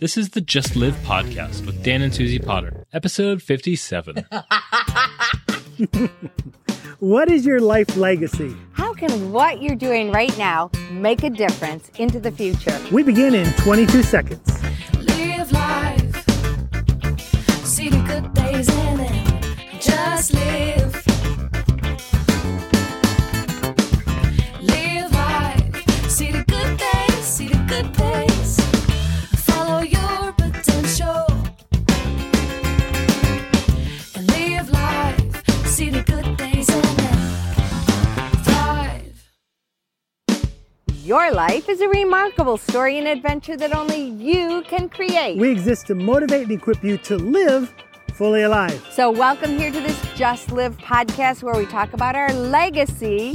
This is the Just Live podcast with Dan and Suzie Potter, episode 57. What is your life legacy? How can what you're doing right now make a difference into the future? We begin in 22 seconds. Live life. See the good days in it. Just live. Your life is a remarkable story and adventure that only you can create. We exist to motivate and equip you to live fully alive. so, welcome here to this Just Live podcast where we talk about our legacy.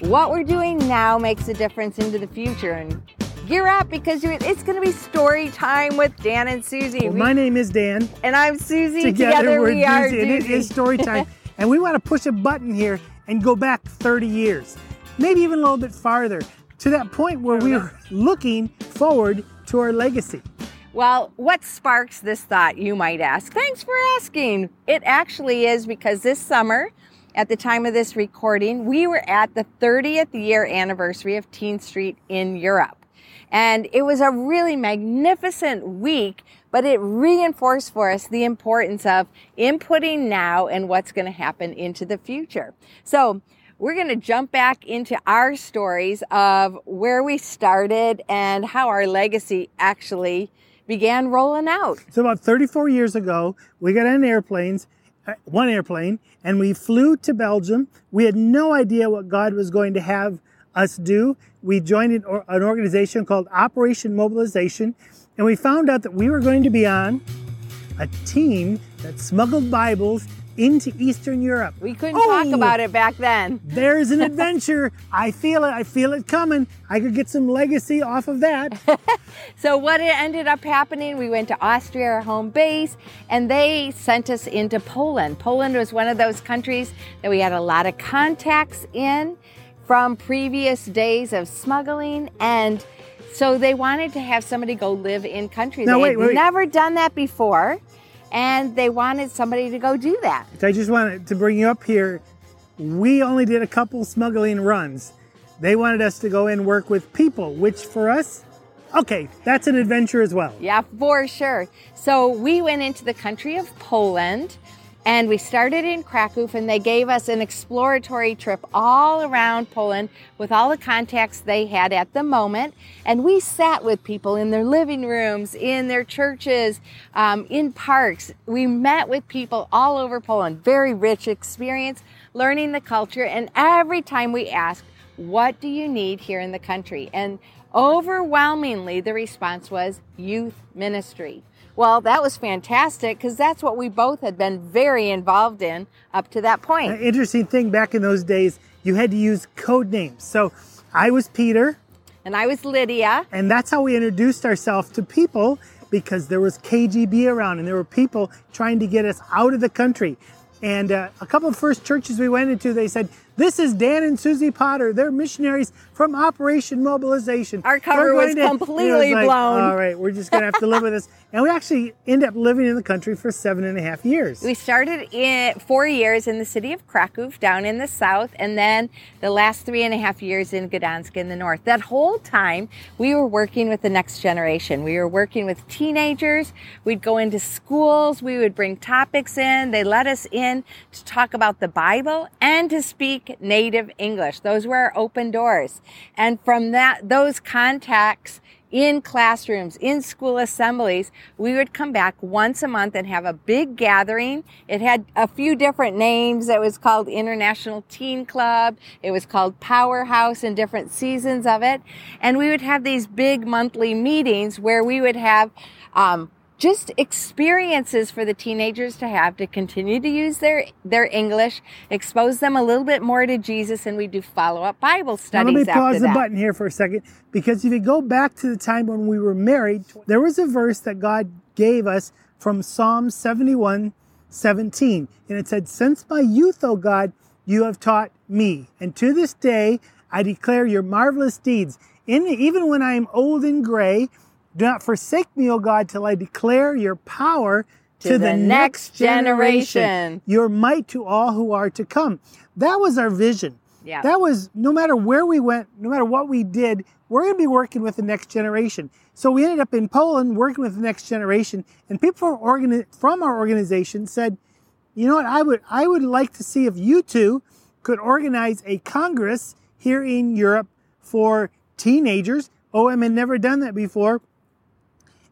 What we're doing now makes a difference into the future. And gear up because it's going to be story time with Dan and Suzie. Well, We- my name is Dan. and I'm Suzie. Together, we're we are Duzie, and it is story time. and we want to push a button here and go back 30 years, maybe even a little bit farther, to that point where oh, we were looking forward to our legacy. Well, what sparks this thought, you might ask? Thanks for asking. It actually is because this summer, at the time of this recording, we were at the 30th year anniversary of Teen Street in Europe. And it was a really magnificent week, but it reinforced for us the importance of inputting now and what's going to happen into the future. So, we're going to jump back into our stories of where we started and how our legacy actually began rolling out. So about 34 years ago, we got on airplanes, uh, one airplane, and we flew to Belgium. We had no idea what God was going to have us do. We joined an, or, an organization called Operation Mobilization, and we found out that we were going to be on a team that smuggled Bibles into Eastern Europe. We couldn't talk Oh! about it back then. There's an adventure. I feel it. I feel it coming. I could get some legacy off of that. So what it ended up happening, we went to Austria, our home base, and they sent us into Poland. Poland was one of those countries that we had a lot of contacts in from previous days of smuggling and so they wanted to have somebody go live in country. Now, they wait, had wait. never done that before and they wanted somebody to go do that. I just wanted to bring you up here. We only did a couple smuggling runs. They wanted us to go and work with people, which for us, okay, that's an adventure as well. Yeah, for sure. So we went into the country of Poland and we started in Krakow and they gave us an exploratory trip all around Poland with all the contacts they had at the moment. And we sat with people in their living rooms, in their churches, um, in parks. We met with people all over Poland. Very rich experience learning the culture. And every time we asked, what do you need here in the country? And overwhelmingly, the response was youth ministry. Well, that was fantastic because that's what we both had been very involved in up to that An point. interesting thing back in those days, you had to use code names. So I was Peter, And I was Lydia. and that's how we introduced ourselves to people because there was KGB around and there were people trying to get us out of the country. And uh, a couple of first churches we went into, they said, This is Dan and Suzie Potter. They're missionaries from Operation Mobilization. Our cover was to-" completely And it was like, blown. All right, we're just going to have to live with this. And we actually end up living in the country for seven and a half years. We started in four years in the city of Krakow down in the south, and then the last three and a half years in Gdansk in the north. That whole time, we were working with the next generation. We were working with teenagers. We'd go into schools. We would bring topics in. They let us in to talk about the Bible and to speak native English. Those were our open doors. And from that, those contacts, in classrooms, in school assemblies, we would come back once a month and have a big gathering. It had a few different names. It was called International Teen Club. It was called Powerhouse in different seasons of it. And we would have these big monthly meetings where we would have, um, just experiences for the teenagers to have to continue to use their their English, expose them a little bit more to Jesus, and we do follow up Bible Now, studies let me pause the button here for a second because if you go back to the time when we were married, there was a verse that God gave us from Psalm 71 17. And it said, Since my youth, O God, you have taught me. And to this day, I declare your marvelous deeds. In, even when I am old and gray, Do not forsake me, O God, till I declare your power to, the next generation. your might to all who are to come. That was our vision. Yeah. That was no matter where we went, no matter what we did, we're going to be working with the next generation. So we ended up in Poland working with the next generation, and people from, from our organization said, "You know what? I would I would like to see if you two could organize a congress here in Europe for teenagers. OM had never done that before,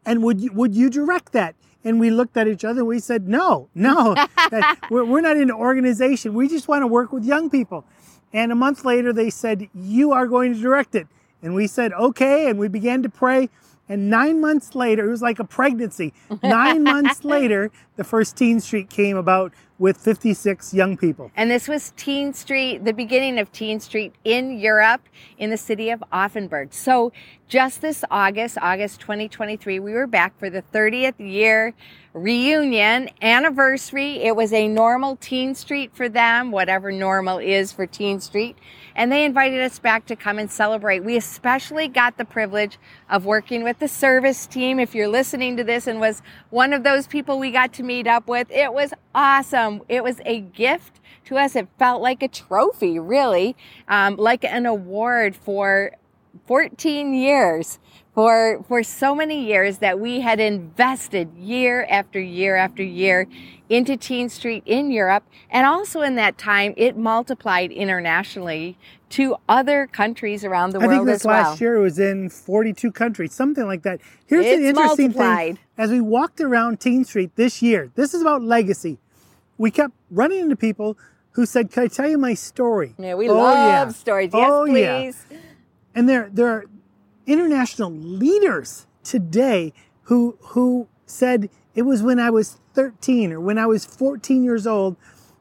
and would you, would you direct that?" And we looked at each other and we said, "No, no, that, we're, we're not in an organization. We just want to work with young people." And a month later, they said, You are going to direct it. And we said, Okay. And we began to pray. And nine months later, it was like a pregnancy. Nine months later, the first Teen Street came about with 56 young people. And this was Teen Street, the beginning of Teen Street in Europe in the city of Offenburg. So just this August, August 2023, we were back for the 30th year reunion anniversary. It was a normal Teen Street for them, whatever normal is for Teen Street. And they invited us back to come and celebrate. We especially got the privilege of working with the service team. If you're listening to this and was one of those people we got to meet up with, it was awesome. It was a gift to us. It felt like a trophy, really, um, like an award for 14 years for for so many years that we had invested year after year after year into Teen Street in Europe and also in that time it multiplied internationally to other countries around the I world I think this as well. last year it was in 42 countries, something like that. Here's It's the interesting multiplied. thing. As we walked around Teen Street this year, this is about legacy. We kept running into people who said, Can I tell you my story? Yeah, we Oh, love yeah. stories. Yes, Oh, yeah. and there there are international leaders today who who said it was when I was 13 or when I was 14 years old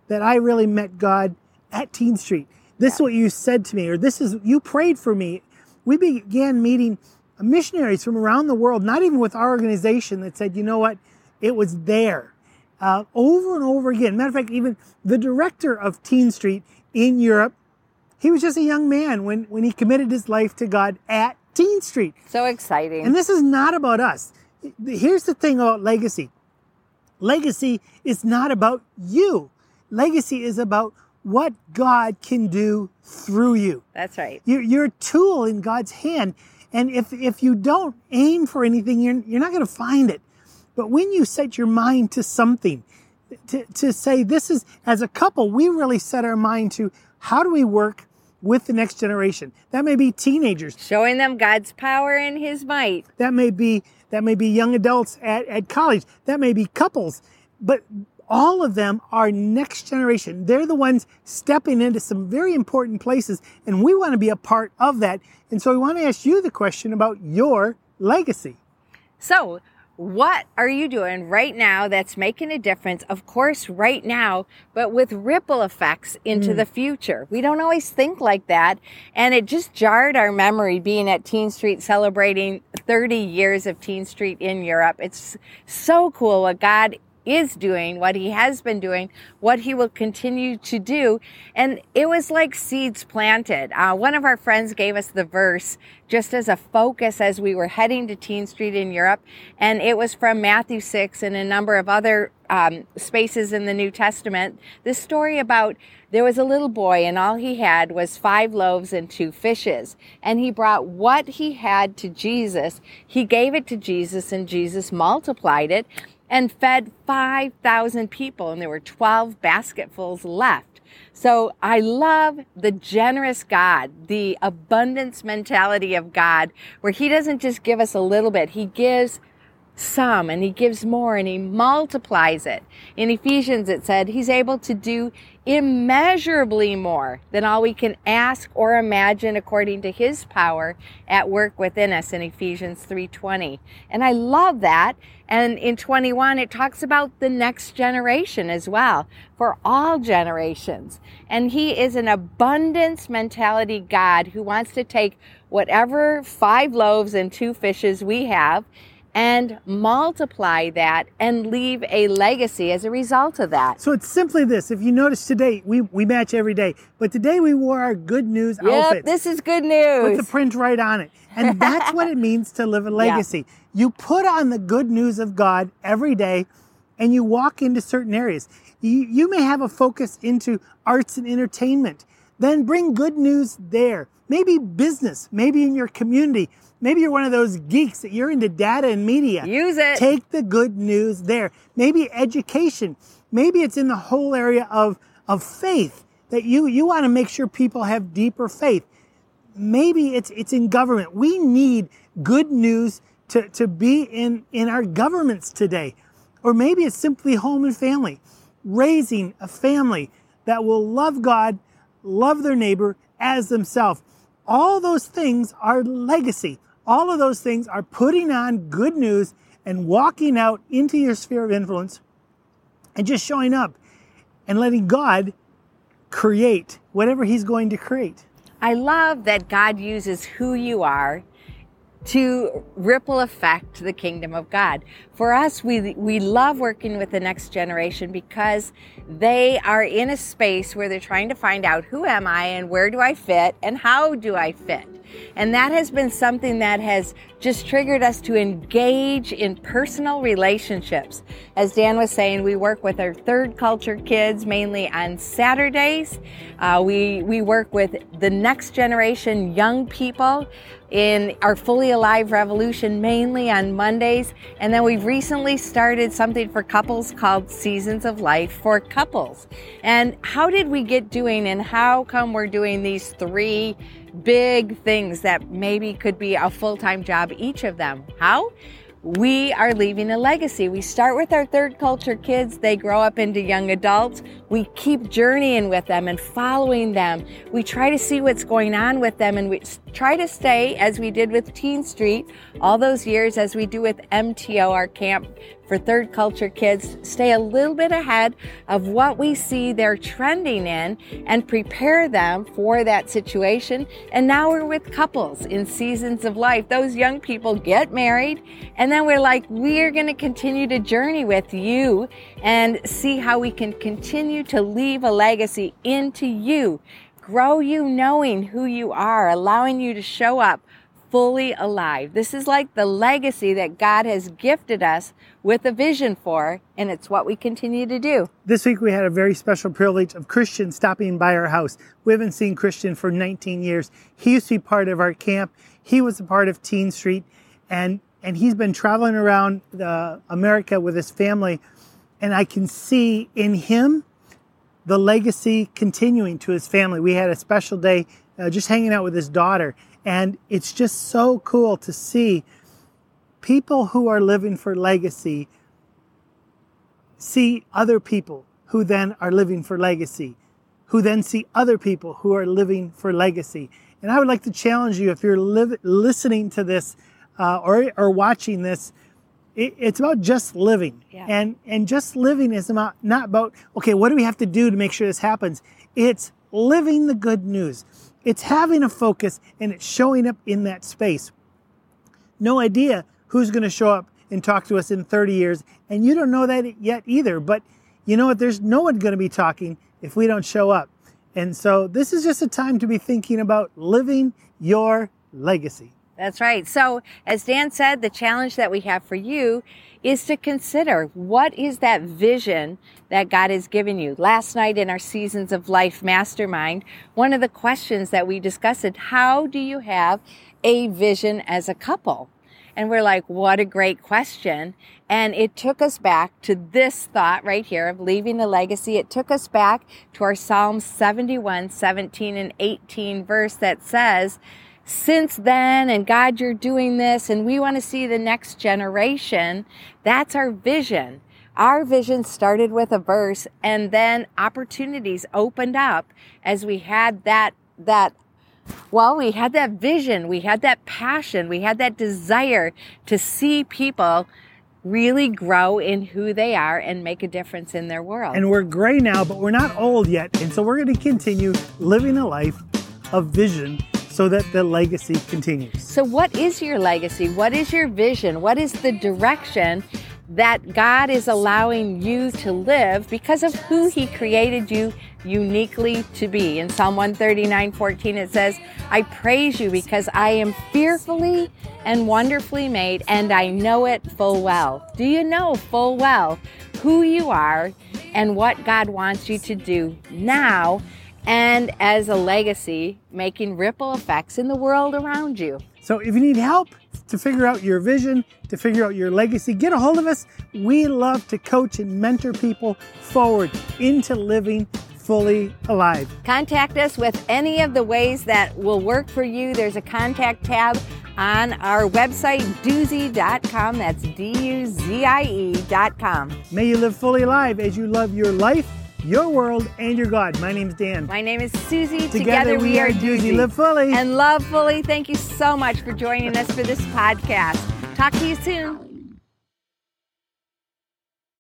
that I really met God at Teen Street. This is what you said to me, or this is you prayed for me. We began meeting missionaries from around the world, not even with our organization, that said, you know what, it was there. Uh, over and over again. Matter of fact, even the director of Teen Street in Europe he was just a young man when, when he committed his life to God at Teen Street. So exciting. And this is not about us. Here's the thing about legacy legacy is not about you, legacy is about what God can do through you. That's right. You're, you're a tool in God's hand. And if, if you don't aim for anything, you're, you're not going to find it. But when you set your mind to something, to, to say this is, as a couple, we really set our mind to how do we work with the next generation? That may be teenagers. Showing them God's power and his might. That may be, that may be young adults at, at college. That may be couples. But all of them are next generation. They're the ones stepping into some very important places, and we want to be a part of that. And so we want to ask you the question about your legacy. So, what are you doing right now that's making a difference? Of course, right now, but with ripple effects into mm. the future. We don't always think like that. And it just jarred our memory being at Teen Street celebrating 30 years of Teen Street in Europe. It's so cool what God is doing, what he has been doing, what he will continue to do. And it was like seeds planted. Uh, one of our friends gave us the verse just as a focus as we were heading to Teen Street in Europe. And it was from Matthew 6 and a number of other um, spaces in the New Testament. This story about there was a little boy and all he had was five loaves and two fishes. And he brought what he had to Jesus. He gave it to Jesus and Jesus multiplied it and fed 5,000 people, and there were 12 basketfuls left. So I love the generous God, the abundance mentality of God, where He doesn't just give us a little bit, He gives some and He gives more and He multiplies it. In Ephesians, it said He's able to do immeasurably more than all we can ask or imagine according to his power at work within us in Ephesians 3:20. And I love that. And in 21 it talks about the next generation as well, for all generations. And he is an abundance mentality God who wants to take whatever five loaves and two fishes we have and multiply that and leave a legacy as a result of that. So it's simply this. If you notice today, we, we match every day, but today we wore our good news Yep, outfits this is good news. with the print right on it. And that's what it means to live a legacy. You put on the good news of God every day and you walk into certain areas. You, you may have a focus into arts and entertainment. Then bring good news there. Maybe business, maybe in your community. Maybe you're one of those geeks that you're into data and media. Use it. Take the good news there. Maybe education. Maybe it's in the whole area of, of faith that you, you want to make sure people have deeper faith. Maybe it's, it's in government. We need good news to, to be in, in our governments today. Or maybe it's simply home and family, raising a family that will love God, love their neighbor as themselves. All those things are legacy. All of those things are putting on good news and walking out into your sphere of influence and just showing up and letting God create whatever He's going to create. I love that God uses who you are to ripple effect the kingdom of God. For us, we, we love working with the next generation because they are in a space where they're trying to find out who am I and where do I fit and how do I fit. And that has been something that has just triggered us to engage in personal relationships. As Dan was saying, we work with our third culture kids mainly on Saturdays. Uh, we, we work with the next generation young people in our Fully Alive Revolution mainly on Mondays. And then we've recently started something for couples called Seasons of Life for Couples. And how did we get doing and how come we're doing these three big things that maybe could be a full time job, each of them? How? we are leaving a legacy. We start with our third culture kids, they grow up into young adults. We keep journeying with them and following them. We try to see what's going on with them and we try to stay, as we did with Teen Street all those years, as we do with MTO, our camp for third culture kids, stay a little bit ahead of what we see they're trending in and prepare them for that situation. And now we're with couples in seasons of life. Those young people get married, and then we're like, we're going to continue to journey with you and see how we can continue to leave a legacy into you. Grow you knowing who you are, allowing you to show up fully alive. This is like the legacy that God has gifted us with a vision for, and it's what we continue to do. This week we had a very special privilege of Christian stopping by our house. We haven't seen Christian for 19 years. He used to be part of our camp. He was a part of Teen Street, and and he's been traveling around uh, America with his family, and I can see in him the legacy continuing to his family. We had a special day uh, just hanging out with his daughter, and it's just so cool to see people who are living for legacy see other people who then are living for legacy, who then see other people who are living for legacy. And I would like to challenge you if you're liv- listening to this uh, or, or watching this, it, it's about just living. Yeah. And, and just living is about, not about, okay, what do we have to do to make sure this happens? It's living the good news. It's having a focus and it's showing up in that space. No idea who's going to show up and talk to us in 30 years. And you don't know that yet either. But you know what? There's no one going to be talking if we don't show up. And so this is just a time to be thinking about living your legacy. That's right. So, as Dan said, the challenge that we have for you is to consider what is that vision that God has given you. Last night in our Seasons of Life Mastermind, one of the questions that we discussed is how do you have a vision as a couple? And we're like, what a great question. And it took us back to this thought right here of leaving a legacy. It took us back to our Psalm 71, 17 and 18 verse that says, since then and God, you're doing this and we want to see the next generation. That's our vision. Our vision started with a verse and then opportunities opened up as we had that, that well, we had that vision, we had that passion, we had that desire to see people really grow in who they are and make a difference in their world. And we're gray now, but we're not old yet. And so we're going to continue living a life of vision so that the legacy continues. So, what is your legacy? What is your vision? What is the direction that God is allowing you to live because of who He created you uniquely to be? In Psalm 139 14, it says, I praise you because I am fearfully and wonderfully made, and I know it full well. Do you know full well who you are and what God wants you to do now? And as a legacy, making ripple effects in the world around you. So if you need help to figure out your vision, to figure out your legacy, get a hold of us. We love to coach and mentor people forward into living fully alive. Contact us with any of the ways that will work for you. There's a contact tab on our website, duzie.com. That's D U Z I E.com. May you live fully alive as you love your life, your world, and your God. My name is Dan. My name is Suzie. Together we are Duzie. Live fully. And love fully. Thank you so much for joining us for this podcast. Talk to you soon.